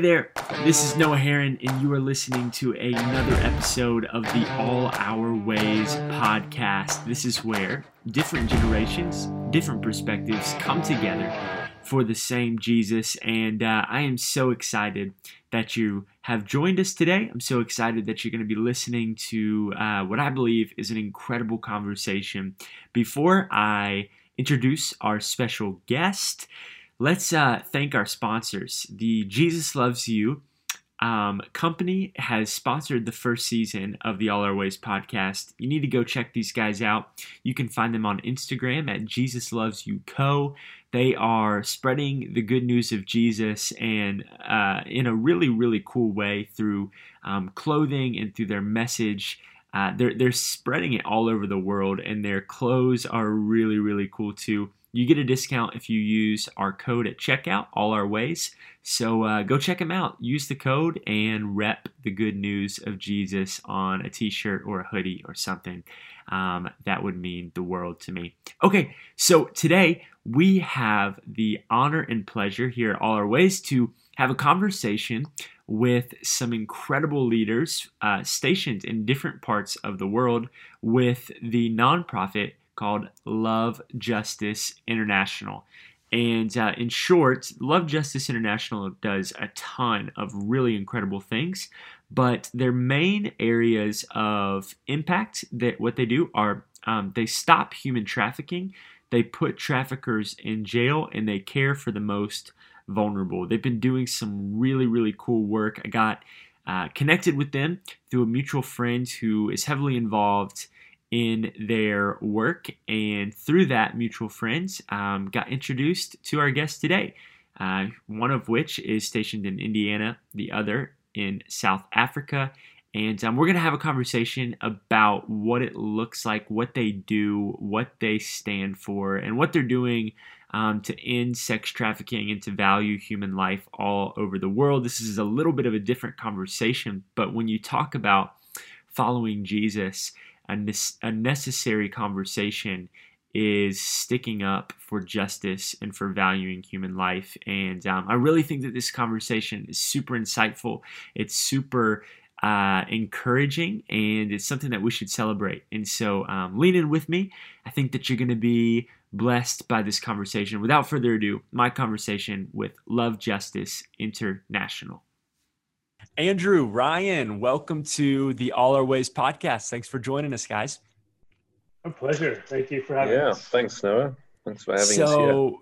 Hey there, this is Noah Heron, and you are listening to another episode of the All Our Ways podcast. This is where different generations, different perspectives come together for the same Jesus, and uh, I am so excited that you have joined us today. I'm so excited that you're going to be listening to uh, what I believe is an incredible conversation. Before I introduce our special guest, let's uh, thank our sponsors. The Jesus Loves You um, company has sponsored the first season of the All Our Ways podcast. You need to go check these guys out. You can find them on Instagram at Jesus Loves You Co. They are spreading the good news of Jesus and uh, in a really, really cool way through um, clothing and through their message. Uh, they're, they're spreading it all over the world, and their clothes are really, really cool too. You get a discount if you use our code at checkout, all our ways. So uh, go check them out. Use the code and rep the good news of Jesus on a t shirt or a hoodie or something. Um, that would mean the world to me. Okay, so today we have the honor and pleasure here at All Our Ways to have a conversation with some incredible leaders uh, stationed in different parts of the world with the nonprofit called Love Justice International. And uh, in short, Love Justice International does a ton of really incredible things, but their main areas of impact that what they do are um, they stop human trafficking, they put traffickers in jail, and they care for the most vulnerable. They've been doing some really, really cool work. I got uh, connected with them through a mutual friend who is heavily involved in their work, and through that, mutual friends um, got introduced to our guest today. Uh, one of which is stationed in Indiana, the other in South Africa. And um, we're going to have a conversation about what it looks like, what they do, what they stand for, and what they're doing um, to end sex trafficking and to value human life all over the world. This is a little bit of a different conversation, but when you talk about following Jesus, a, a necessary conversation is sticking up for justice and for valuing human life. And um, I really think that this conversation is super insightful. It's super uh, encouraging, and it's something that we should celebrate. And so, um, lean in with me. I think that you're going to be blessed by this conversation. Without further ado, my conversation with Love Justice International. Andrew, Ryan, welcome to the All Our Ways podcast. Thanks for joining us, guys. A pleasure. Thank you for having yeah, us. Yeah, thanks, Noah. Thanks for having so, us here. So,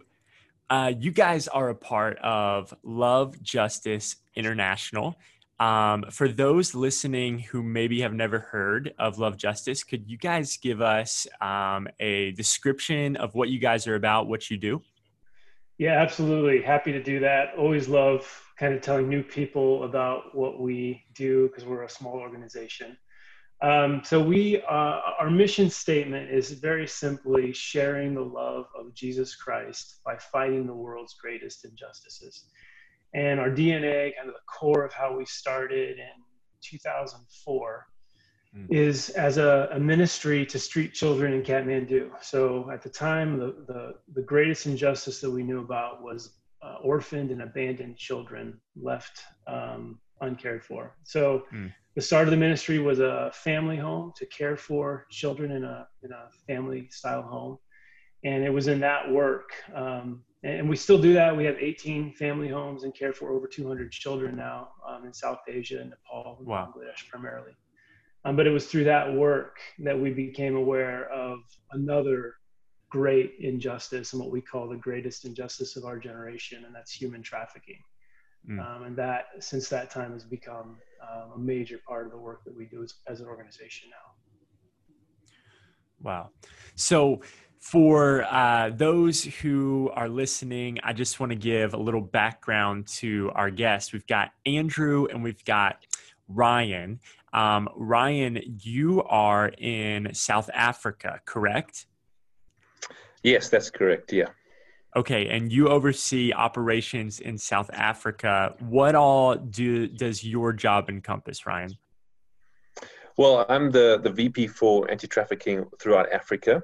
uh, you guys are a part of Love Justice International. Um, for those listening who maybe have never heard of Love Justice, could you guys give us um, a description of what you guys are about, what you do? Yeah, absolutely. Happy to do that. Always love kind of telling new people about what we do because we're a small organization. Um, so we, uh, our mission statement is very simply sharing the love of Jesus Christ by fighting the world's greatest injustices. And our DNA, kind of the core of how we started in 2004, mm. is as a, a, ministry to street children in Kathmandu. So at the time, the, the, the greatest injustice that we knew about was uh, orphaned and abandoned children left um, uncared for. So mm. the start of the ministry was a family home to care for children in a, in a family style home. And it was in that work um, and we still do that. We have 18 family homes and care for over 200 children now um, in South Asia and Nepal and wow. Bangladesh primarily. Um, but it was through that work that we became aware of another great injustice and what we call the greatest injustice of our generation, and that's human trafficking. Mm. Um, and that, since that time, has become um, a major part of the work that we do as, as an organization now. Wow. So, for uh, those who are listening, I just want to give a little background to our guest. We've got Andrew and we've got Ryan. Um, Ryan, you are in South Africa, correct? Yes, that's correct. Yeah. Okay, and you oversee operations in South Africa. What all do does your job encompass, Ryan? Well, I'm the the VP for anti trafficking throughout Africa.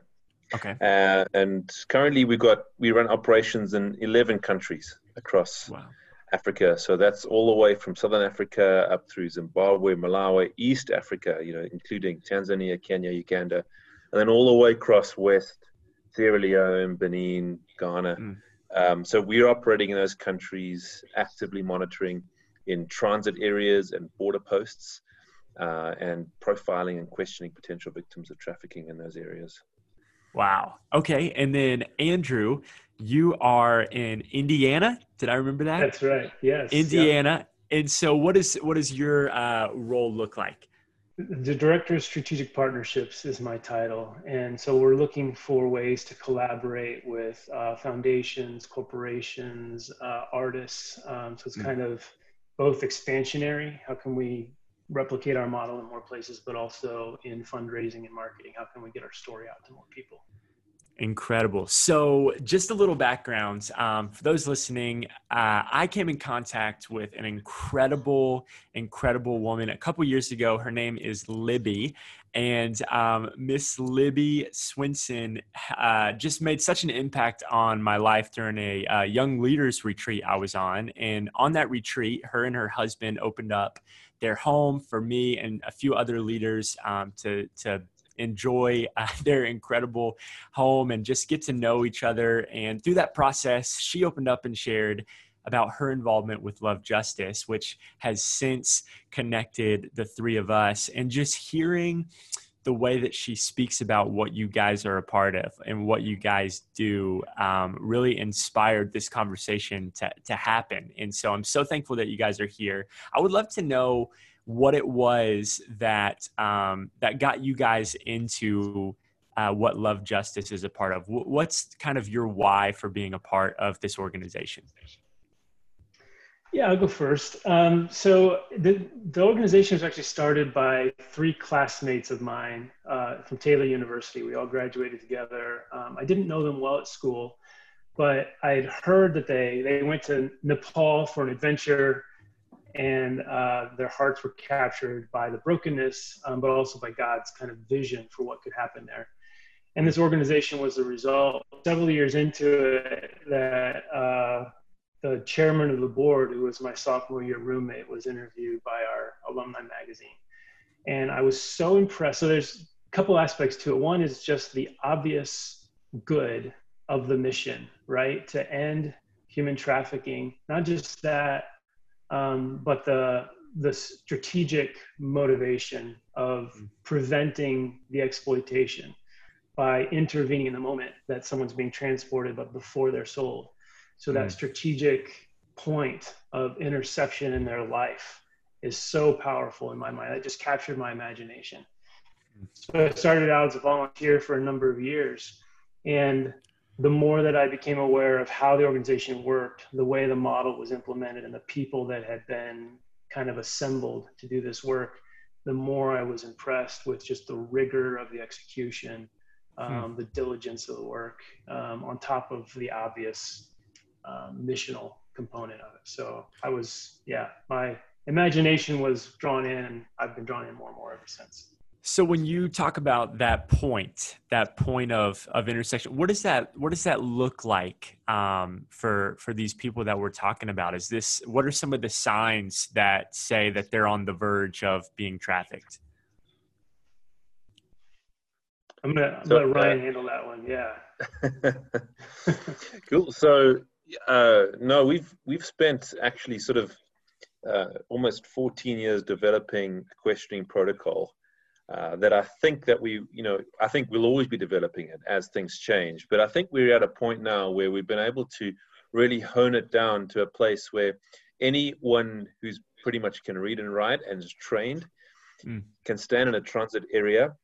Okay. Uh, and currently we got we run operations in 11 countries across wow. Africa. So that's all the way from Southern Africa up through Zimbabwe, Malawi, East Africa, you know, including Tanzania, Kenya, Uganda, and then all the way across West, Sierra Leone, Benin, Ghana. Mm. Um, so we're operating in those countries, actively monitoring in transit areas and border posts, uh, and profiling and questioning potential victims of trafficking in those areas. Wow. Okay. And then Andrew, you are in Indiana. Did I remember that? That's right. Yes. Indiana. And so, what is what does your uh, role look like? The director of strategic partnerships is my title, and so we're looking for ways to collaborate with uh, foundations, corporations, uh, artists. Um, so it's mm-hmm. kind of both expansionary. How can we replicate our model in more places, but also in fundraising and marketing? How can we get our story out to more people? Incredible. So, just a little background um, for those listening. Uh, I came in contact with an incredible, incredible woman a couple years ago. Her name is Libby, and um, Miss Libby Swinson uh, just made such an impact on my life during a uh, young leaders retreat I was on. And on that retreat, her and her husband opened up their home for me and a few other leaders um, to to enjoy uh, their incredible home and just get to know each other. And through that process, she opened up and shared about her involvement with Love Justice, which has since connected the three of us. And just hearing the way that she speaks about what you guys are a part of and what you guys do um, really inspired this conversation to, to happen. And so I'm so thankful that you guys are here. I would love to know what it was that um, that got you guys into uh, what Love Justice is a part of. What's kind of your why for being a part of this organization? Yeah, I'll go first. Um, so the, the organization was actually started by three classmates of mine uh, from Taylor University. We all graduated together. Um, I didn't know them well at school, but I had heard that they, they went to Nepal for an adventure and uh, their hearts were captured by the brokenness, um, but also by God's kind of vision for what could happen there. And this organization was the result. Several years into it, that uh, the chairman of the board, who was my sophomore year roommate, was interviewed by our alumni magazine, and I was so impressed. So there's a couple aspects to it. One is just the obvious good of the mission, right? To end human trafficking. Not just that, um, but the the strategic motivation of mm. preventing the exploitation by intervening in the moment that someone's being transported, but before they're sold. So that mm. strategic point of interception in their life is so powerful in my mind. That just captured my imagination. Mm. So I started out as a volunteer for a number of years, and the more that I became aware of how the organization worked, the way the model was implemented, and the people that had been kind of assembled to do this work, the more I was impressed with just the rigor of the execution, hmm. um, hmm. the diligence of the work, um, on top of the obvious um, missional component of it. So I was, yeah, my imagination was drawn in, and I've been drawn in more and more ever since. So when you talk about that point, that point of of intersection, what does that what does that look like um, for for these people that we're talking about? Is this what are some of the signs that say that they're on the verge of being trafficked? I'm gonna, I'm so, let Ryan uh, handle that one. Yeah. cool. So uh, no, we've we've spent actually sort of uh, almost 14 years developing a questioning protocol uh, that I think that we, you know, I think we'll always be developing it as things change. But I think we're at a point now where we've been able to really hone it down to a place where anyone who's pretty much can read and write and is trained mm. can stand in a transit area,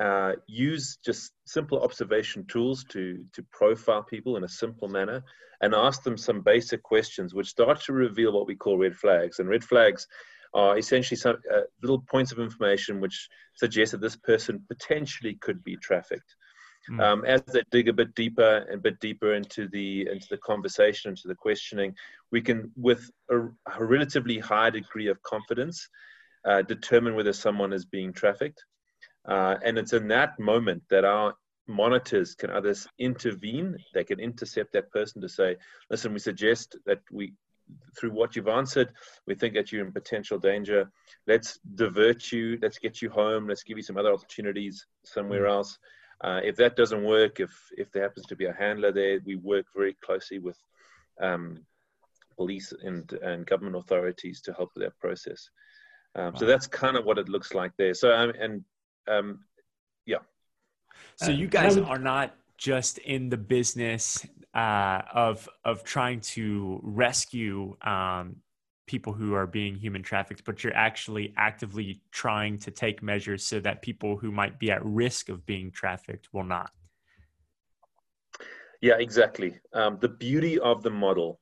uh, use just simple observation tools to to profile people in a simple manner, and ask them some basic questions, which start to reveal what we call red flags. And red flags are essentially some uh, little points of information which suggest that this person potentially could be trafficked. Mm. Um, as they dig a bit deeper and a bit deeper into the into the conversation, into the questioning, we can, with a, a relatively high degree of confidence, uh, determine whether someone is being trafficked. Uh, and it's in that moment that our monitors can others intervene. They can intercept that person to say, "Listen, we suggest that we through what you've answered, we think that you're in potential danger. Let's divert you. Let's get you home. Let's give you some other opportunities somewhere mm. else. Uh, if that doesn't work, if if there happens to be a handler there, we work very closely with um, police and and government authorities to help with that process. Um, wow. So that's kind of what it looks like there. So um, and um, yeah. So you guys are not just in the business uh, of of trying to rescue um, people who are being human trafficked, but you're actually actively trying to take measures so that people who might be at risk of being trafficked will not. Yeah, exactly. Um, the beauty of the model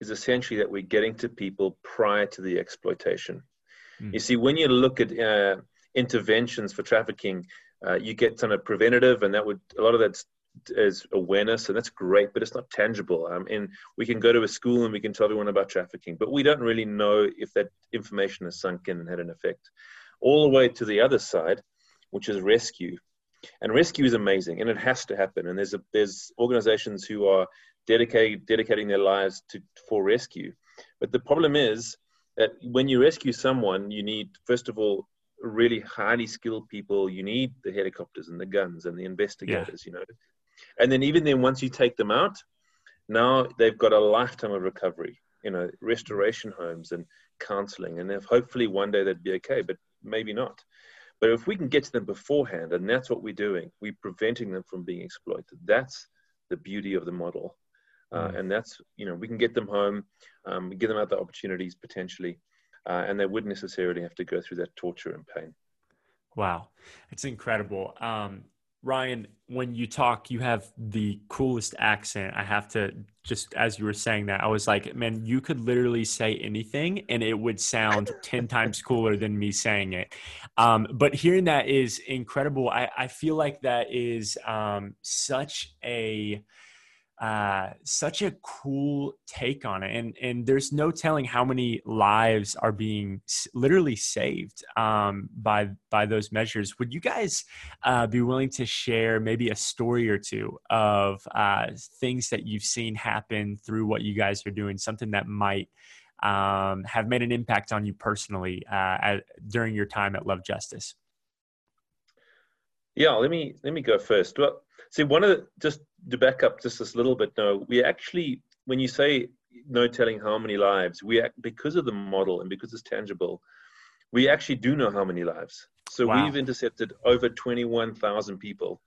is essentially that we're getting to people prior to the exploitation. Mm. You see, when you look at uh, interventions for trafficking, uh, you get kind of preventative, and that would a lot of that's as awareness, and that's great, but it's not tangible. Um, and we can go to a school and we can tell everyone about trafficking, but we don't really know if that information has sunk in and had an effect. All the way to the other side, which is rescue. And rescue is amazing, and it has to happen. And there's a, there's organizations who are dedicated dedicating their lives to for rescue. But the problem is that when you rescue someone, you need first of all really highly skilled people. You need the helicopters and the guns and the investigators. Yeah. You know, and then even then, once you take them out, now they've got a lifetime of recovery. You know, restoration homes and counseling, and if hopefully one day they'd be okay, but maybe not. But if we can get to them beforehand, and that's what we're doing, we're preventing them from being exploited. That's the beauty of the model. Uh, mm. and that's, you know, we can get them home, um, give them other opportunities potentially, uh, and they wouldn't necessarily have to go through that torture and pain. Wow, it's incredible. Um, Ryan, when you talk, you have the coolest accent. I have to just as you were saying that, I was like, man, you could literally say anything and it would sound 10 times cooler than me saying it. Um, but hearing that is incredible. I, I feel like that is um, such a uh, such a cool take on it, and and there's no telling how many lives are being literally saved um, by by those measures. Would you guys uh, be willing to share maybe a story or two of uh, things that you've seen happen through what you guys are doing, something that might um, have made an impact on you personally uh, at, during your time at Love Justice? Yeah, let me let me go first. Well, see, one of the just to back up just this little bit, no, we actually, when you say no telling how many lives, we act, because of the model and because it's tangible, we actually do know how many lives. So wow. we've intercepted over 21,000 people.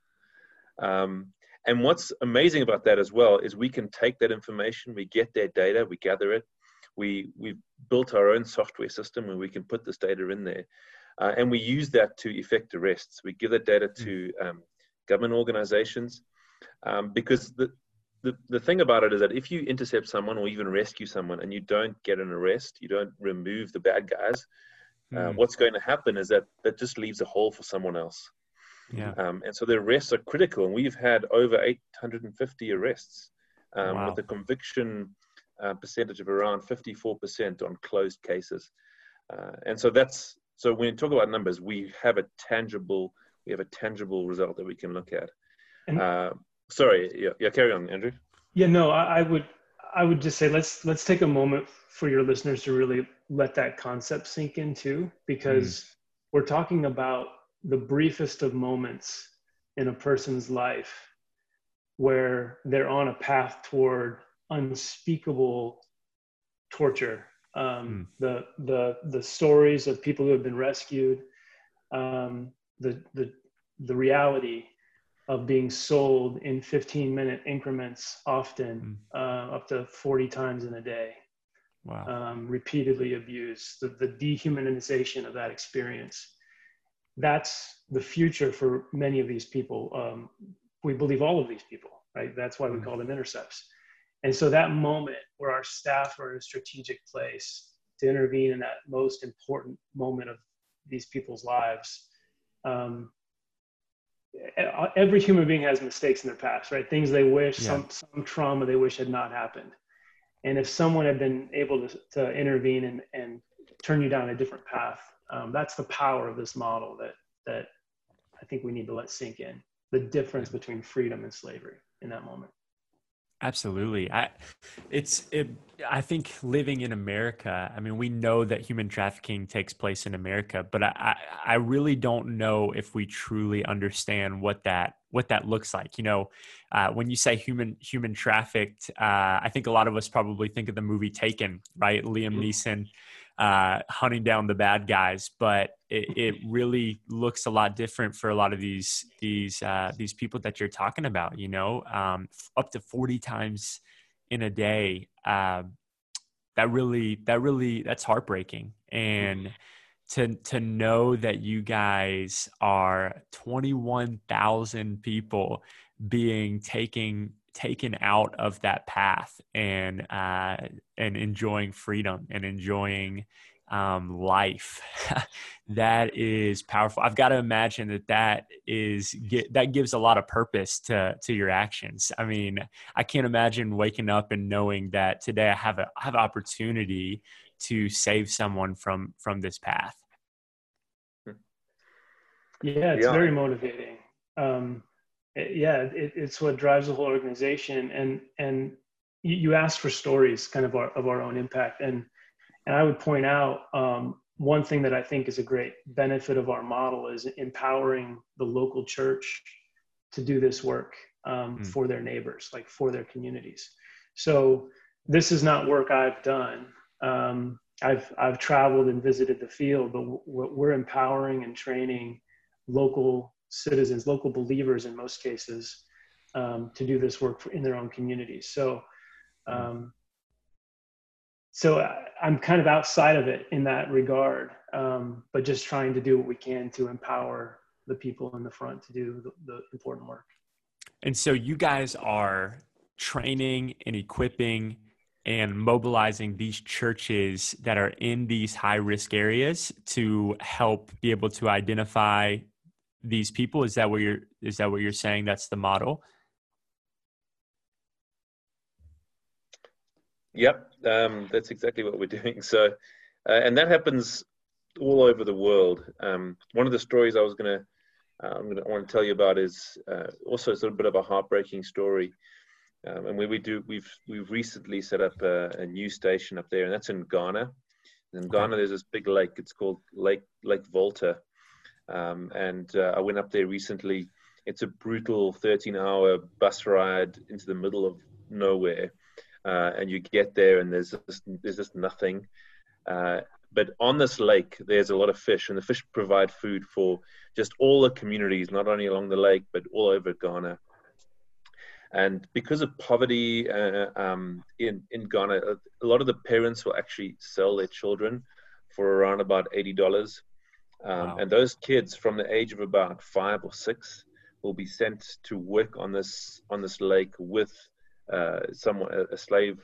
Um, and what's amazing about that as well is we can take that information, we get their data, we gather it, we we've built our own software system where we can put this data in there, uh, and we use that to effect arrests. We give that data to um, government organizations, um, because the, the, the thing about it is that if you intercept someone or even rescue someone and you don't get an arrest, you don't remove the bad guys, mm. uh, what's going to happen is that that just leaves a hole for someone else. Yeah. Um, and so the arrests are critical, and we've had over 850 arrests um, wow. with a conviction uh, percentage of around 54% on closed cases. Uh, and so that's so when you talk about numbers, we have a tangible we have a tangible result that we can look at. And, uh, sorry, yeah, yeah, carry on, Andrew. Yeah, no, I, I would I would just say let's let's take a moment for your listeners to really let that concept sink in too, because mm. we're talking about the briefest of moments in a person's life where they're on a path toward unspeakable torture. Um, mm. The the the stories of people who have been rescued, um, the the the reality of being sold in 15 minute increments often mm. uh, up to 40 times in a day. Wow. Um, repeatedly abused the, the dehumanization of that experience. That's the future for many of these people um, we believe all of these people right? That's why we mm. call them intercepts. And so that moment where our staff are in a strategic place to intervene in that most important moment of these people's lives um, every human being has mistakes in their past, right? Things they wish, yeah. some some trauma they wish had not happened. And if someone had been able to, to intervene and, and turn you down a different path, um, that's the power of this model that that I think we need to let sink in. The difference between freedom and slavery in that moment. Absolutely. I it's it I think living in America, I mean, we know that human trafficking takes place in America, but I, I really don't know if we truly understand what that what that looks like. You know, uh, when you say human human trafficked, uh, I think a lot of us probably think of the movie Taken, right? Liam. Neeson uh, hunting down the bad guys, but it, it, really looks a lot different for a lot of these these uh, these people that you're talking about. You know, um, up to forty times in a day. Uh, that really that really that's heartbreaking and to to know that you guys are 21,000 people being taken taken out of that path and uh, and enjoying freedom and enjoying um, life. that is powerful. I've got to imagine that that is get, that gives a lot of purpose to to your actions. I mean, I can't imagine waking up and knowing that today I have a I have opportunity to save someone from from this path. Yeah, it's yeah. very motivating. Um, it, yeah, it, it's what drives the whole organization, and and you, you asked for stories, kind of our, of our own impact, and and I would point out um, one thing that I think is a great benefit of our model is empowering the local church to do this work um, mm. for their neighbors, like for their communities. So this is not work I've done. Um, I've I've traveled and visited the field, but we're empowering and training local citizens, local believers in most cases, um, to do this work for, in their own communities. So um, so I'm kind of outside of it in that regard, um, but just trying to do what we can to empower the people in the front to do the, the important work. And so you guys are training and equipping and mobilizing these churches that are in these high risk areas to help be able to identify these people is that what you're is that what you're saying that's the model Yep, um, that's exactly what we're doing. So, uh, and that happens all over the world. Um, one of the stories I was gonna, uh, I'm gonna want to tell you about is uh, also a little bit of a heartbreaking story. Um, and we, we do, we've we've recently set up a, a news station up there, and that's in Ghana. In Ghana, there's this big lake. It's called Lake Lake Volta, um, and uh, I went up there recently. It's a brutal 13-hour bus ride into the middle of nowhere uh, and you get there and there's just, there's just nothing. Uh, but on this lake, there's a lot of fish, and the fish provide food for just all the communities, not only along the lake but all over Ghana. And because of poverty uh, um, in in Ghana, a lot of the parents will actually sell their children for around about eighty dollars. Um, wow. And those kids, from the age of about five or six, will be sent to work on this on this lake with uh, someone a slave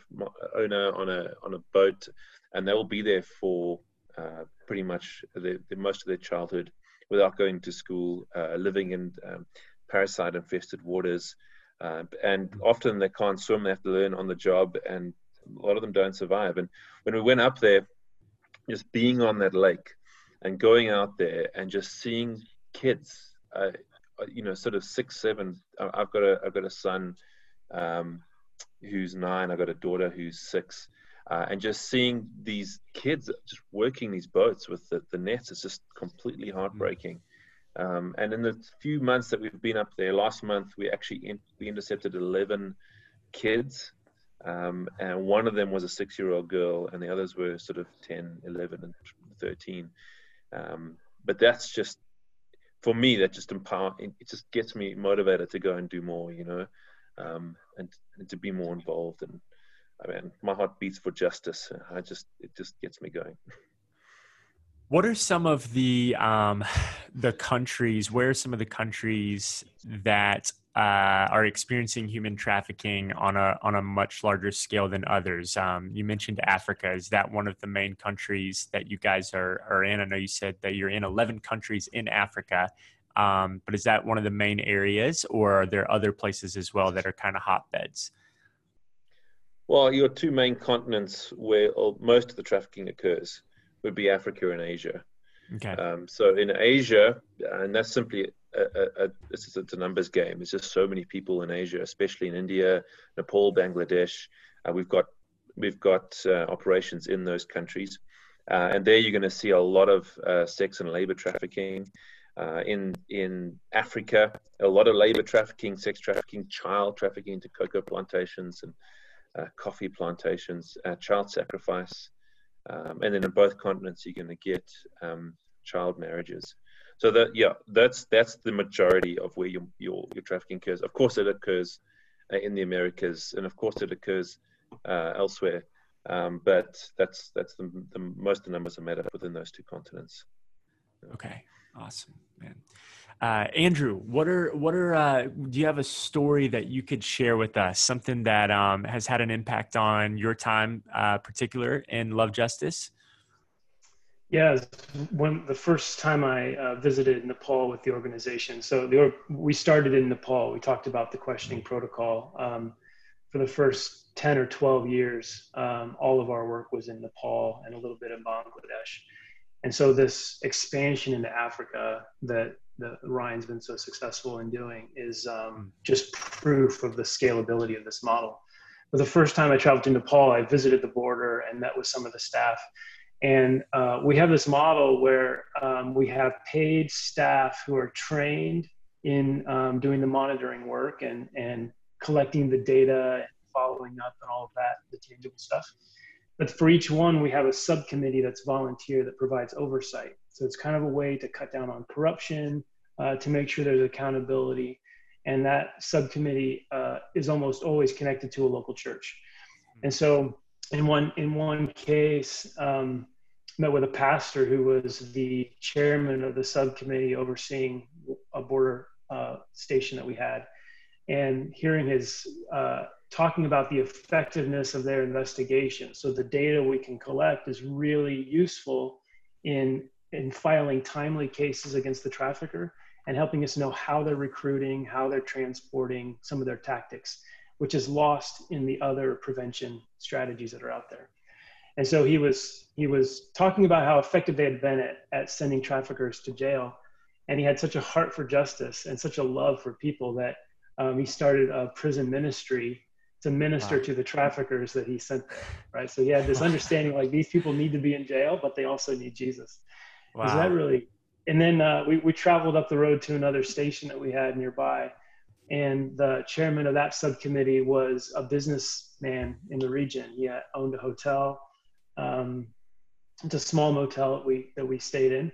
owner on a on a boat, and they will be there for uh, pretty much the, the, most of their childhood without going to school, uh, living in um, parasite infested waters, uh, and often they can't swim. They have to learn on the job, and a lot of them don't survive. And when we went up there, just being on that lake and going out there and just seeing kids, uh, you know, sort of six, seven. I've got a I've got a son. Um, who's nine. I've got a daughter who's six. Uh, and just seeing these kids just working these boats with the, the nets is just completely heartbreaking. Um, and in the few months that we've been up there, last month we actually in, we intercepted 11 kids, um, and one of them was a six-year-old girl, and the others were sort of 10, 11, and 13. Um, but that's just for me that just empower it just gets me motivated to go and do more you know um, and, and, to be more involved. And I mean, my heart beats for justice. I just it just gets me going. What are some of the um, the countries? Where are some of the countries that uh, are experiencing human trafficking on a on a much larger scale than others? Um, you mentioned Africa. Is that one of the main countries that you guys are are in? I know you said that you're in 11 countries in Africa. Um, but is that one of the main areas, or are there other places as well that are kind of hotbeds? Well, your two main continents where most of the trafficking occurs would be Africa and Asia. Okay. Um, so in Asia, and that's simply a, a, it's, it's a numbers game. It's just so many people in Asia, especially in India, Nepal, Bangladesh. Uh, we've got we've got uh, operations in those countries, uh, and there you're going to see a lot of uh, sex and labor trafficking. Uh, in in Africa, a lot of labor trafficking, sex trafficking, child trafficking into cocoa plantations and uh, coffee plantations, child sacrifice, um, and then in both continents you're going to get um, child marriages. So that yeah, that's that's the majority of where your your, your trafficking occurs. Of course, it occurs uh, in the Americas, and of course, it occurs uh, elsewhere. Um, but that's that's the, the most the numbers are made up within those two continents. Okay, awesome, man. Uh, Andrew, what are what are uh, do you have a story that you could share with us? Something that um, has had an impact on your time, uh, particular in Love Justice? Yeah, when the first time I uh, visited Nepal with the organization. So the, we started in Nepal. We talked about the questioning protocol. Um, for the first 10 or 12 years, um, all of our work was in Nepal and a little bit in Bangladesh. And so this expansion into Africa that, that Ryan's been so successful in doing is um, hmm. just proof of the scalability of this model. But the first time I traveled to Nepal, I visited the border and met with some of the staff and uh, we have this model where um, we have paid staff who are trained in um, doing the monitoring work and, and collecting the data and following up and all of that, the tangible stuff. But for each one, we have a subcommittee that's volunteer that provides oversight. So it's kind of a way to cut down on corruption, uh, to make sure there's accountability. And that subcommittee uh, is almost always connected to a local church. And so in one in one case, um, met with a pastor who was the chairman of the subcommittee overseeing a border uh, station that we had, and hearing his uh, talking about the effectiveness of their investigation. So the data we can collect is really useful in in filing timely cases against the trafficker and helping us know how they're recruiting, how they're transporting, some of their tactics which is lost in the other prevention strategies that are out there. And so he was he was talking about how effective they had been at, at sending traffickers to jail, and he had such a heart for justice and such a love for people that um, he started a prison ministry to minister wow. to the traffickers that he sent there. Right, so he had this understanding like these people need to be in jail, but they also need Jesus. Wow. that really? And then uh, we we traveled up the road to another station that we had nearby and the chairman of that subcommittee was a businessman in the region. He owned a hotel. Um, it's a small motel that we that we stayed in,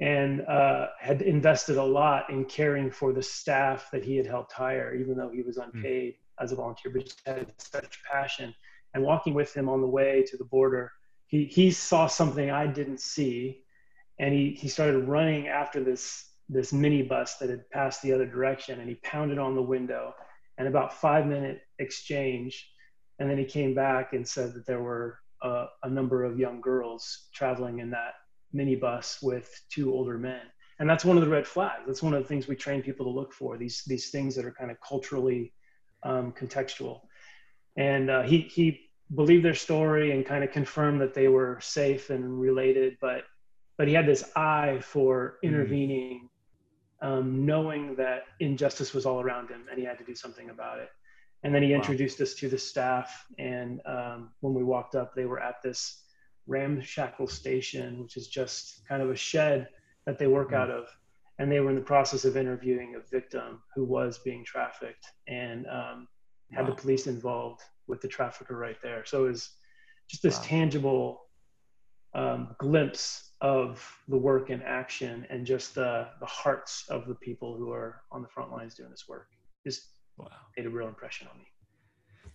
and uh, had invested a lot in caring for the staff that he had helped hire, even though he was hmm. unpaid mm. As a volunteer. But just had such passion. And walking with him on the way to the border, he he saw something I didn't see, and he he started running after this this minibus that had passed the other direction and he pounded on the window and about five minute exchange and then he came back and said that there were uh, a number of young girls traveling in that minibus with two older men and that's one of the red flags that's one of the things we train people to look for these these things that are kind of culturally um, contextual and uh, he he believed their story and kind of confirmed that they were safe and related but but he had this eye for mm. intervening um, knowing that injustice was all around him and he had to do something about it. And then he wow. introduced us to the staff. And um, when we walked up, they were at this ramshackle station, which is just kind of a shed that they work mm out of. And they were in the process of interviewing a victim who was being trafficked and um, had wow. the police involved with the trafficker right there. So it was just this wow. tangible um, glimpse of the work in action and just the, the hearts of the people who are on the front lines doing this work just wow. made a real impression on me.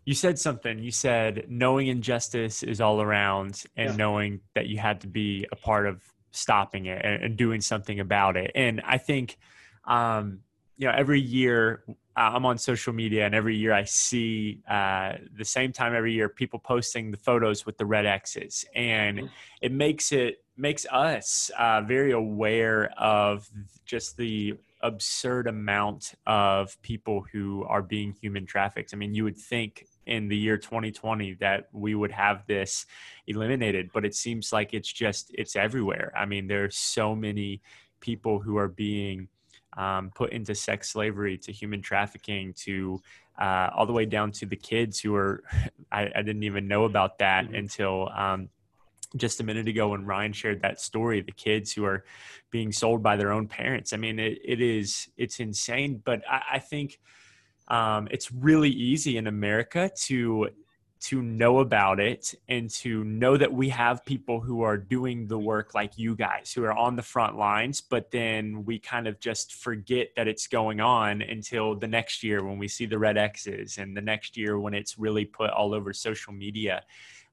You said something. You said knowing injustice is all around and yeah. knowing that you had to be a part of stopping it and, and doing something about it. And I think, um, you know, every year uh, I'm on social media, and every year I see uh, the same time every year people posting the photos with the red X's, and mm-hmm. it makes it makes us uh, very aware of just the absurd amount of people who are being human trafficked. I mean, you would think in the year 2020 that we would have this eliminated, but it seems like it's just it's everywhere. I mean, there's so many people who are being um, put into sex slavery to human trafficking to uh, all the way down to the kids who are I, I didn't even know about that mm-hmm. until um, just a minute ago when Ryan shared that story, the kids who are being sold by their own parents. I mean, it, it is, it's insane, but I, I think um, it's really easy in America to to know about it and to know that we have people who are doing the work like you guys who are on the front lines but then we kind of just forget that it's going on until the next year when we see the red x's and the next year when it's really put all over social media.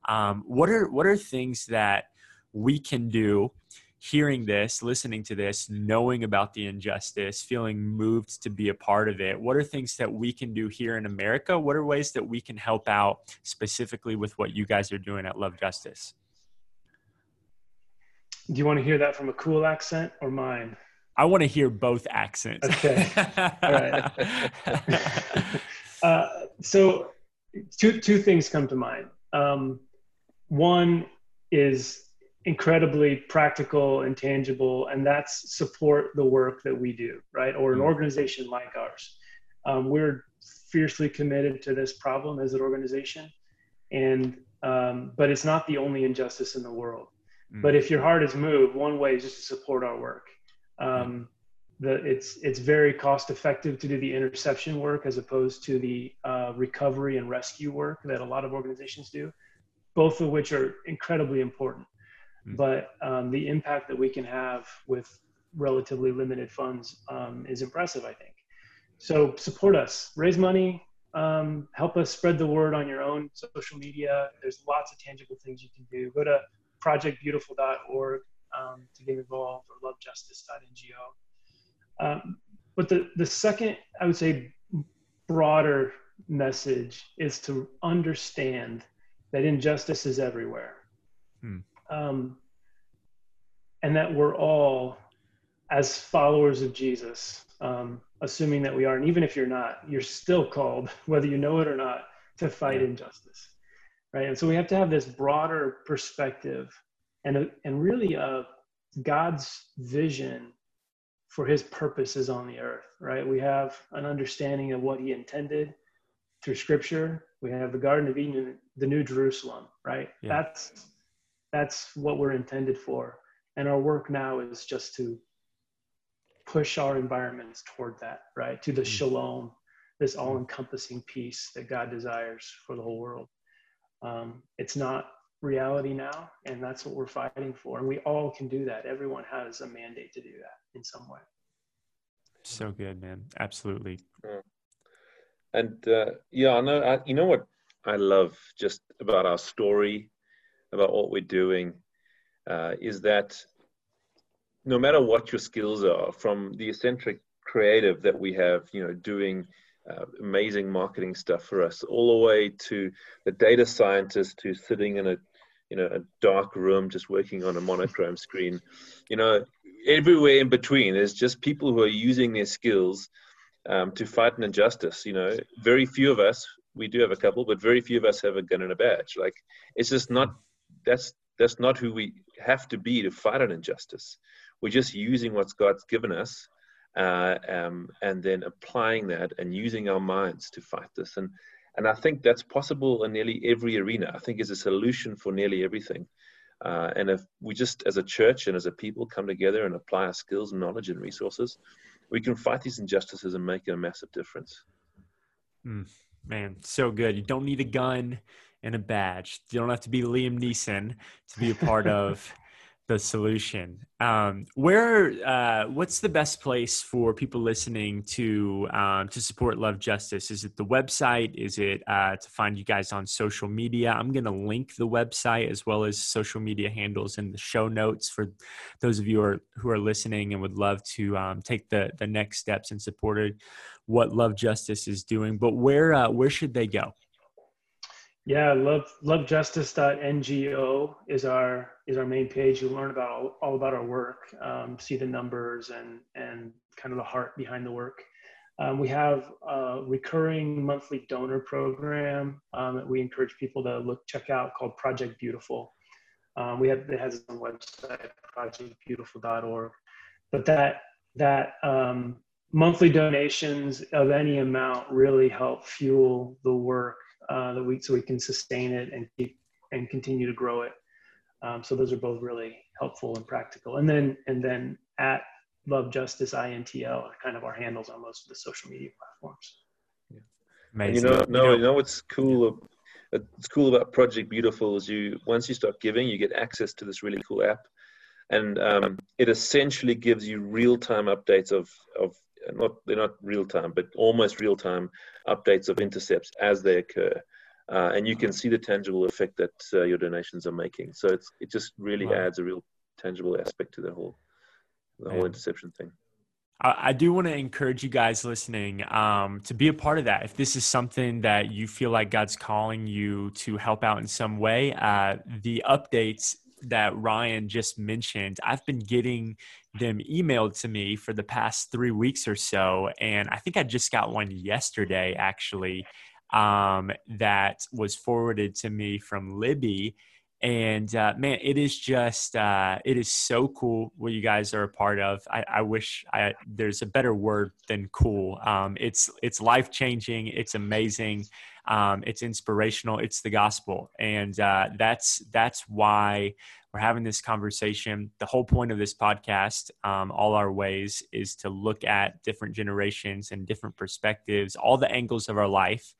Um, what are what are things that we can do hearing this, listening to this, knowing about the injustice, feeling moved to be a part of it? What are things that we can do here in America? What are ways that we can help out specifically with what you guys are doing at Love Justice? Do you want to hear that from a cool accent or mine? I want to hear both accents. Okay. All right. uh, so, two two things come to mind. Um, one is incredibly practical and tangible, and that's support the work that we do, right? Or an mm. organization like ours. Um, we're fiercely committed to this problem as an organization, and um, but it's not the only injustice in the world. Mm. But if your heart is moved, one way is just to support our work. Um, the, it's it's very cost effective to do the interception work as opposed to the uh, recovery and rescue work that a lot of organizations do, both of which are incredibly important. Mm-hmm. but um, the impact that we can have with relatively limited funds um, is impressive, I think. So support us, raise money, um, help us spread the word on your own social media. There's lots of tangible things you can do. Go to projectbeautiful.org um, to get involved or lovejustice.ngo. Um, but the, the second, I would say, broader message is to understand that injustice is everywhere. Hmm um, and that we're all, as followers of Jesus, um, assuming that we are, and even if you're not, you're still called, whether you know it or not, to fight yeah. injustice, right? And so we have to have this broader perspective, and and really uh, God's vision for His purposes on the earth, right? We have an understanding of what He intended through Scripture. We have the Garden of Eden, the New Jerusalem, right? Yeah. That's that's what we're intended for. And our work now is just to push our environments toward that right? To the mm. shalom this mm. all-encompassing peace that god desires for the whole world. Um, it's not reality now and that's what we're fighting for. And we all can do that. Everyone has a mandate to do that in some way. So good man. Absolutely. Yeah. and uh, yeah i know I, you know what i love just about our story about what we're doing uh, is that no matter what your skills are, from the eccentric creative that we have, you know, doing uh, amazing marketing stuff for us, all the way to the data scientist who's sitting in a, you know, a dark room just working on a monochrome screen, you know, everywhere in between, there's just people who are using their skills um, to fight an injustice. You know, very few of us, we do have a couple, but very few of us have a gun and a badge. Like, it's just not that's that's not who we have to be to fight an injustice. We're just using what God's given us, uh, um, and then applying that and using our minds to fight this. And and I think that's possible in nearly every arena. I think is a solution for nearly everything. Uh, and if we just, as a church and as a people, come together and apply our skills, knowledge, and resources, we can fight these injustices and make a massive difference. Mm, man, so good. You don't need a gun and a badge. You don't have to be Liam Neeson to be a part of the solution. Um, where, uh, what's the best place for people listening to um, to support Love Justice? Is it the website? Is it uh, to find you guys on social media? I'm going to link the website as well as social media handles in the show notes for those of you who are, who are listening and would love to um, take the the next steps and support what Love Justice is doing. But where uh, where should they go? Yeah, love lovejustice.ngo is our is our main page. You'll learn about all, all about our work, um, see the numbers and and kind of the heart behind the work. Um, we have a recurring monthly donor program um, that we encourage people to look check out called Project Beautiful. Um, we have it has a website projectbeautiful.org, but that that um, monthly donations of any amount really help fuel the work uh, that we so we can sustain it and keep and continue to grow it. Um, so those are both really helpful and practical. And then and then at Love Justice INTL are kind of our handles on most of the social media platforms. Yeah. Amazing. You know, no, you know what's cool. It's cool about Project Beautiful is you once you start giving, you get access to this really cool app, and um, it essentially gives you real time updates of of not they're not real time, but almost real time updates of intercepts as they occur. Uh, and you can see the tangible effect that uh, your donations are making. So it's, it just really wow. adds a real tangible aspect to the whole the whole interception thing. I, do want to encourage you guys listening um, to be a part of that. If this is something that you feel like God's calling you to help out in some way, uh, the updates that Ryan just mentioned, I've been getting them emailed to me for the past three weeks or so. And I think I just got one yesterday, actually, um, that was forwarded to me from Libby and uh, man it is just uh, it is so cool what you guys are a part of. I, I wish I, there's a better word than cool. Um, it's it's life changing it's amazing. Um, it's inspirational. It's the gospel. And uh, that's that's why we're having this conversation. The whole point of this podcast um, all our ways is to look at different generations and different perspectives all the angles of our life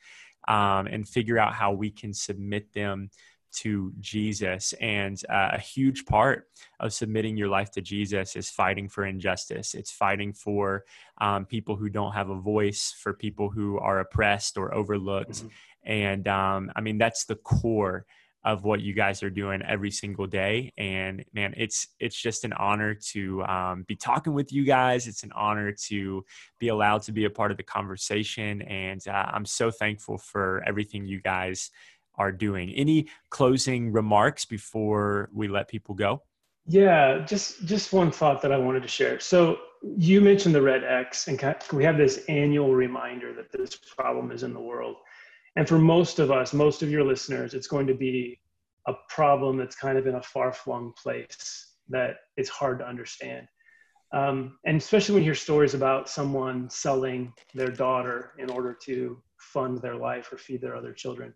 um, and figure out how we can submit them to Jesus. And uh, a huge part of submitting your life to Jesus is fighting for injustice. It's fighting for um, people who don't have a voice, for people who are oppressed or overlooked. Mm-hmm. And um, I mean, that's the core of what you guys are doing every single day and man it's it's just an honor to um, be talking with you guys it's an honor to be allowed to be a part of the conversation and uh, i'm so thankful for everything you guys are doing. Any closing remarks before we let people go? Yeah, just just one thought that I wanted to share. So you mentioned the red X, and we have this annual reminder that this problem is in the world. And for most of us, most of your listeners, it's going to be a problem that's kind of in a far-flung place that it's hard to understand. Um, and especially when you hear stories about someone selling their daughter in order to fund their life or feed their other children.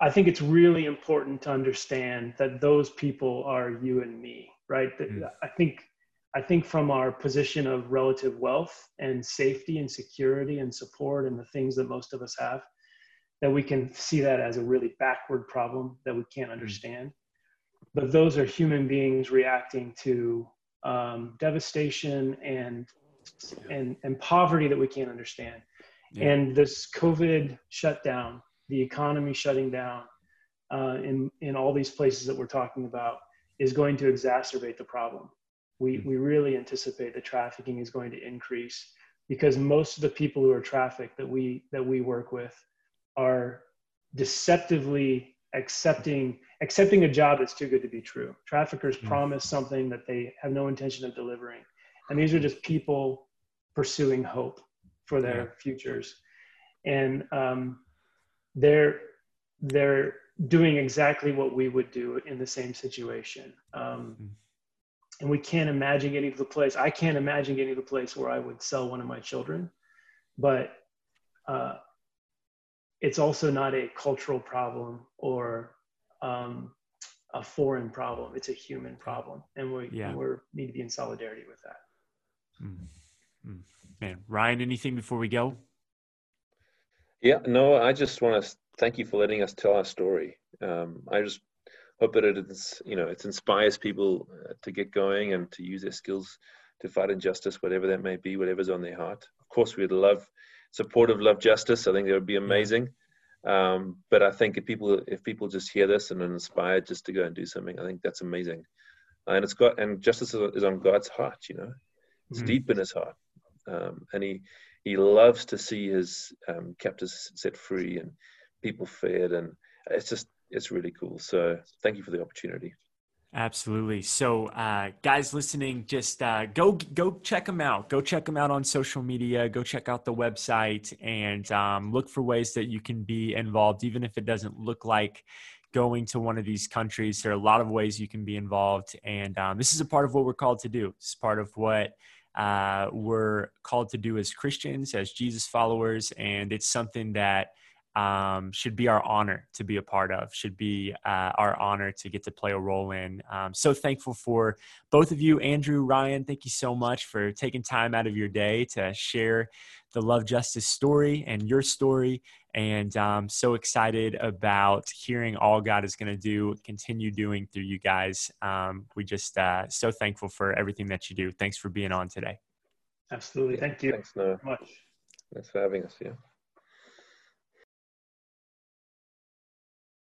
I, think it's really important to understand that those people are you and me, right? Mm. I think I think from our position of relative wealth and safety and security and support and the things that most of us have, that we can see that as a really backward problem that we can't mm. understand. But those are human beings reacting to um, devastation and and and poverty that we can't understand. Yeah. And this COVID shutdown the economy shutting down uh, in, in all these places that we're talking about is going to exacerbate the problem. We, hmm. we really anticipate that trafficking is going to increase because most of the people who are trafficked that we, that we work with are deceptively accepting accepting a job that's too good to be true. Traffickers mm. promise something that they have no intention of delivering. And these are just people pursuing hope for their yeah. futures. And um, they're they're doing exactly what we would do in the same situation. Um, mm. and we can't imagine getting to the place. I can't imagine getting to the place where I would sell one of my children, but uh, it's also not a cultural problem or um, a foreign problem. It's a human problem, and we yeah. we need to be in solidarity with that. Mm. Mm. Man, Ryan, anything before we go? Yeah, no, I just want to thank you for letting us tell our story. Um, I just hope that it is, you know, it inspires people uh, to get going and to use their skills to fight injustice, whatever that may be, whatever's on their heart. Of course, we'd love support of love justice. I think that would be amazing. Um, but I think if people if people just hear this and are inspired just to go and do something, I think that's amazing. And it's got and justice is on God's heart. You know, it's mm-hmm. deep in His heart, um, and He he loves to see his um, captives set free and people fed, and it's just it's really cool. So thank you for the opportunity. Absolutely. So, uh, guys listening, just uh, go go check them out. Go check them out on social media. Go check out the website and um, look for ways that you can be involved, even if it doesn't look like going to one of these countries. There are a lot of ways you can be involved, and um, this is a part of what we're called to do. It's part of what uh, we're called to do as Christians, as Jesus followers, and it's something that um, should be our honor to be a part of, should be uh, our honor to get to play a role in. Um, so thankful for both of you, Andrew, Ryan. Thank you so much for taking time out of your day to share the Love Justice story and your story. And I'm so excited about hearing all God is going to do, continue doing through you guys. Um, we just uh, so thankful for everything that you do. Thanks for being on today. Absolutely. Thank you. Thanks, Noah. Much. Thanks for having us. Yeah.